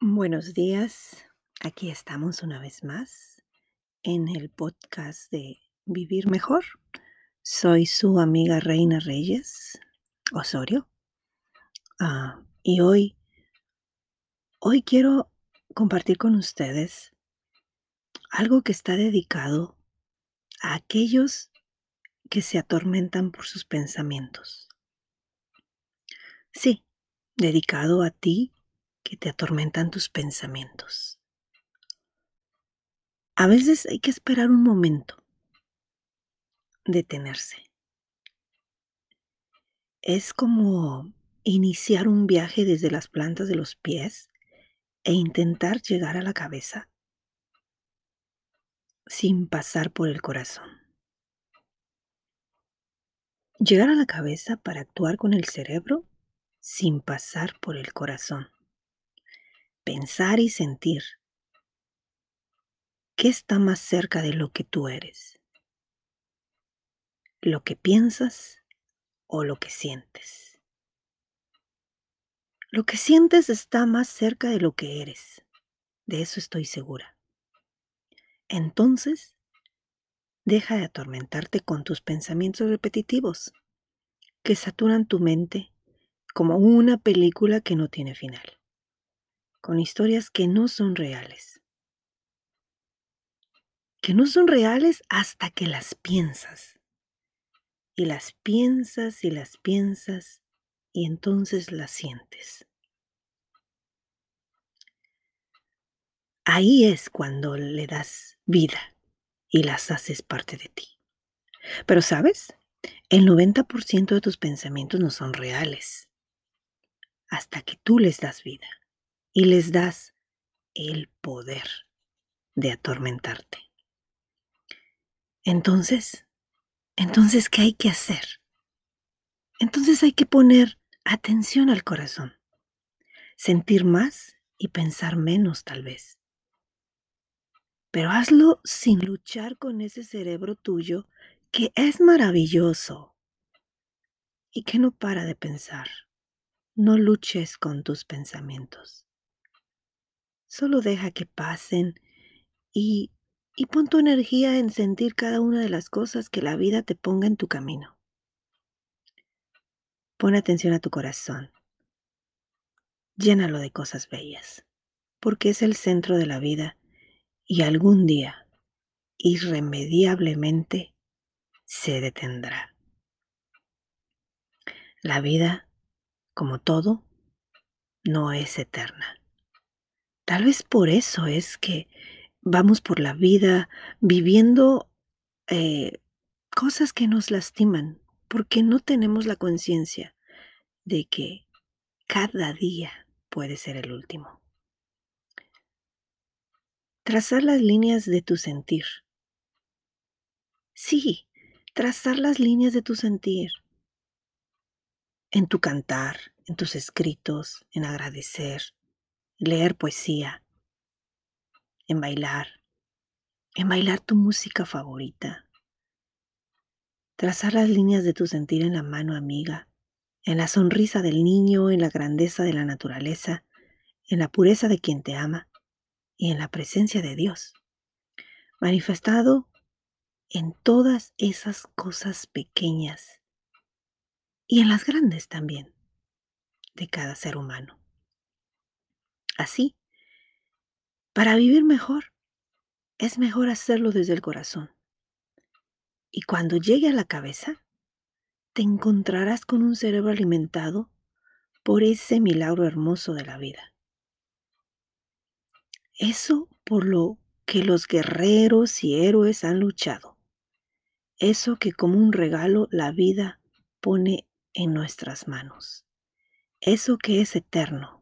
Buenos días, aquí estamos una vez más en el podcast de Vivir Mejor. Soy su amiga Reina Reyes Osorio ah, y hoy, hoy quiero compartir con ustedes algo que está dedicado a aquellos que se atormentan por sus pensamientos. Sí, dedicado a ti que te atormentan tus pensamientos. A veces hay que esperar un momento, detenerse. Es como iniciar un viaje desde las plantas de los pies e intentar llegar a la cabeza sin pasar por el corazón. Llegar a la cabeza para actuar con el cerebro sin pasar por el corazón pensar y sentir. ¿Qué está más cerca de lo que tú eres? ¿Lo que piensas o lo que sientes? Lo que sientes está más cerca de lo que eres. De eso estoy segura. Entonces, deja de atormentarte con tus pensamientos repetitivos que saturan tu mente como una película que no tiene final con historias que no son reales. Que no son reales hasta que las piensas. Y las piensas y las piensas y entonces las sientes. Ahí es cuando le das vida y las haces parte de ti. Pero sabes, el 90% de tus pensamientos no son reales hasta que tú les das vida y les das el poder de atormentarte. Entonces, entonces, ¿qué hay que hacer? Entonces hay que poner atención al corazón, sentir más y pensar menos tal vez. Pero hazlo sin luchar con ese cerebro tuyo que es maravilloso y que no para de pensar. No luches con tus pensamientos. Solo deja que pasen y, y pon tu energía en sentir cada una de las cosas que la vida te ponga en tu camino. Pon atención a tu corazón. Llénalo de cosas bellas, porque es el centro de la vida y algún día, irremediablemente, se detendrá. La vida, como todo, no es eterna. Tal vez por eso es que vamos por la vida viviendo eh, cosas que nos lastiman, porque no tenemos la conciencia de que cada día puede ser el último. Trazar las líneas de tu sentir. Sí, trazar las líneas de tu sentir. En tu cantar, en tus escritos, en agradecer, leer poesía, en bailar, en bailar tu música favorita, trazar las líneas de tu sentir en la mano amiga, en la sonrisa del niño, en la grandeza de la naturaleza, en la pureza de quien te ama y en la presencia de Dios, manifestado en todas esas cosas pequeñas y en las grandes también de cada ser humano. Así, para vivir mejor, es mejor hacerlo desde el corazón. Y cuando llegue a la cabeza, te encontrarás con un cerebro alimentado por ese milagro hermoso de la vida. Eso por lo que los guerreros y héroes han luchado. Eso que como un regalo la vida pone en nuestras manos. Eso que es eterno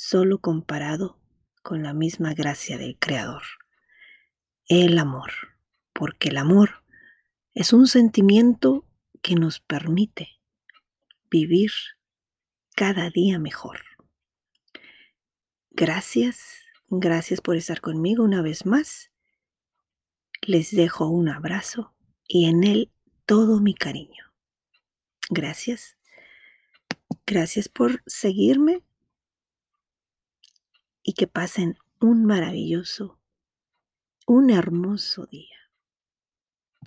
solo comparado con la misma gracia del Creador. El amor, porque el amor es un sentimiento que nos permite vivir cada día mejor. Gracias, gracias por estar conmigo una vez más. Les dejo un abrazo y en él todo mi cariño. Gracias. Gracias por seguirme y que pasen un maravilloso, un hermoso día.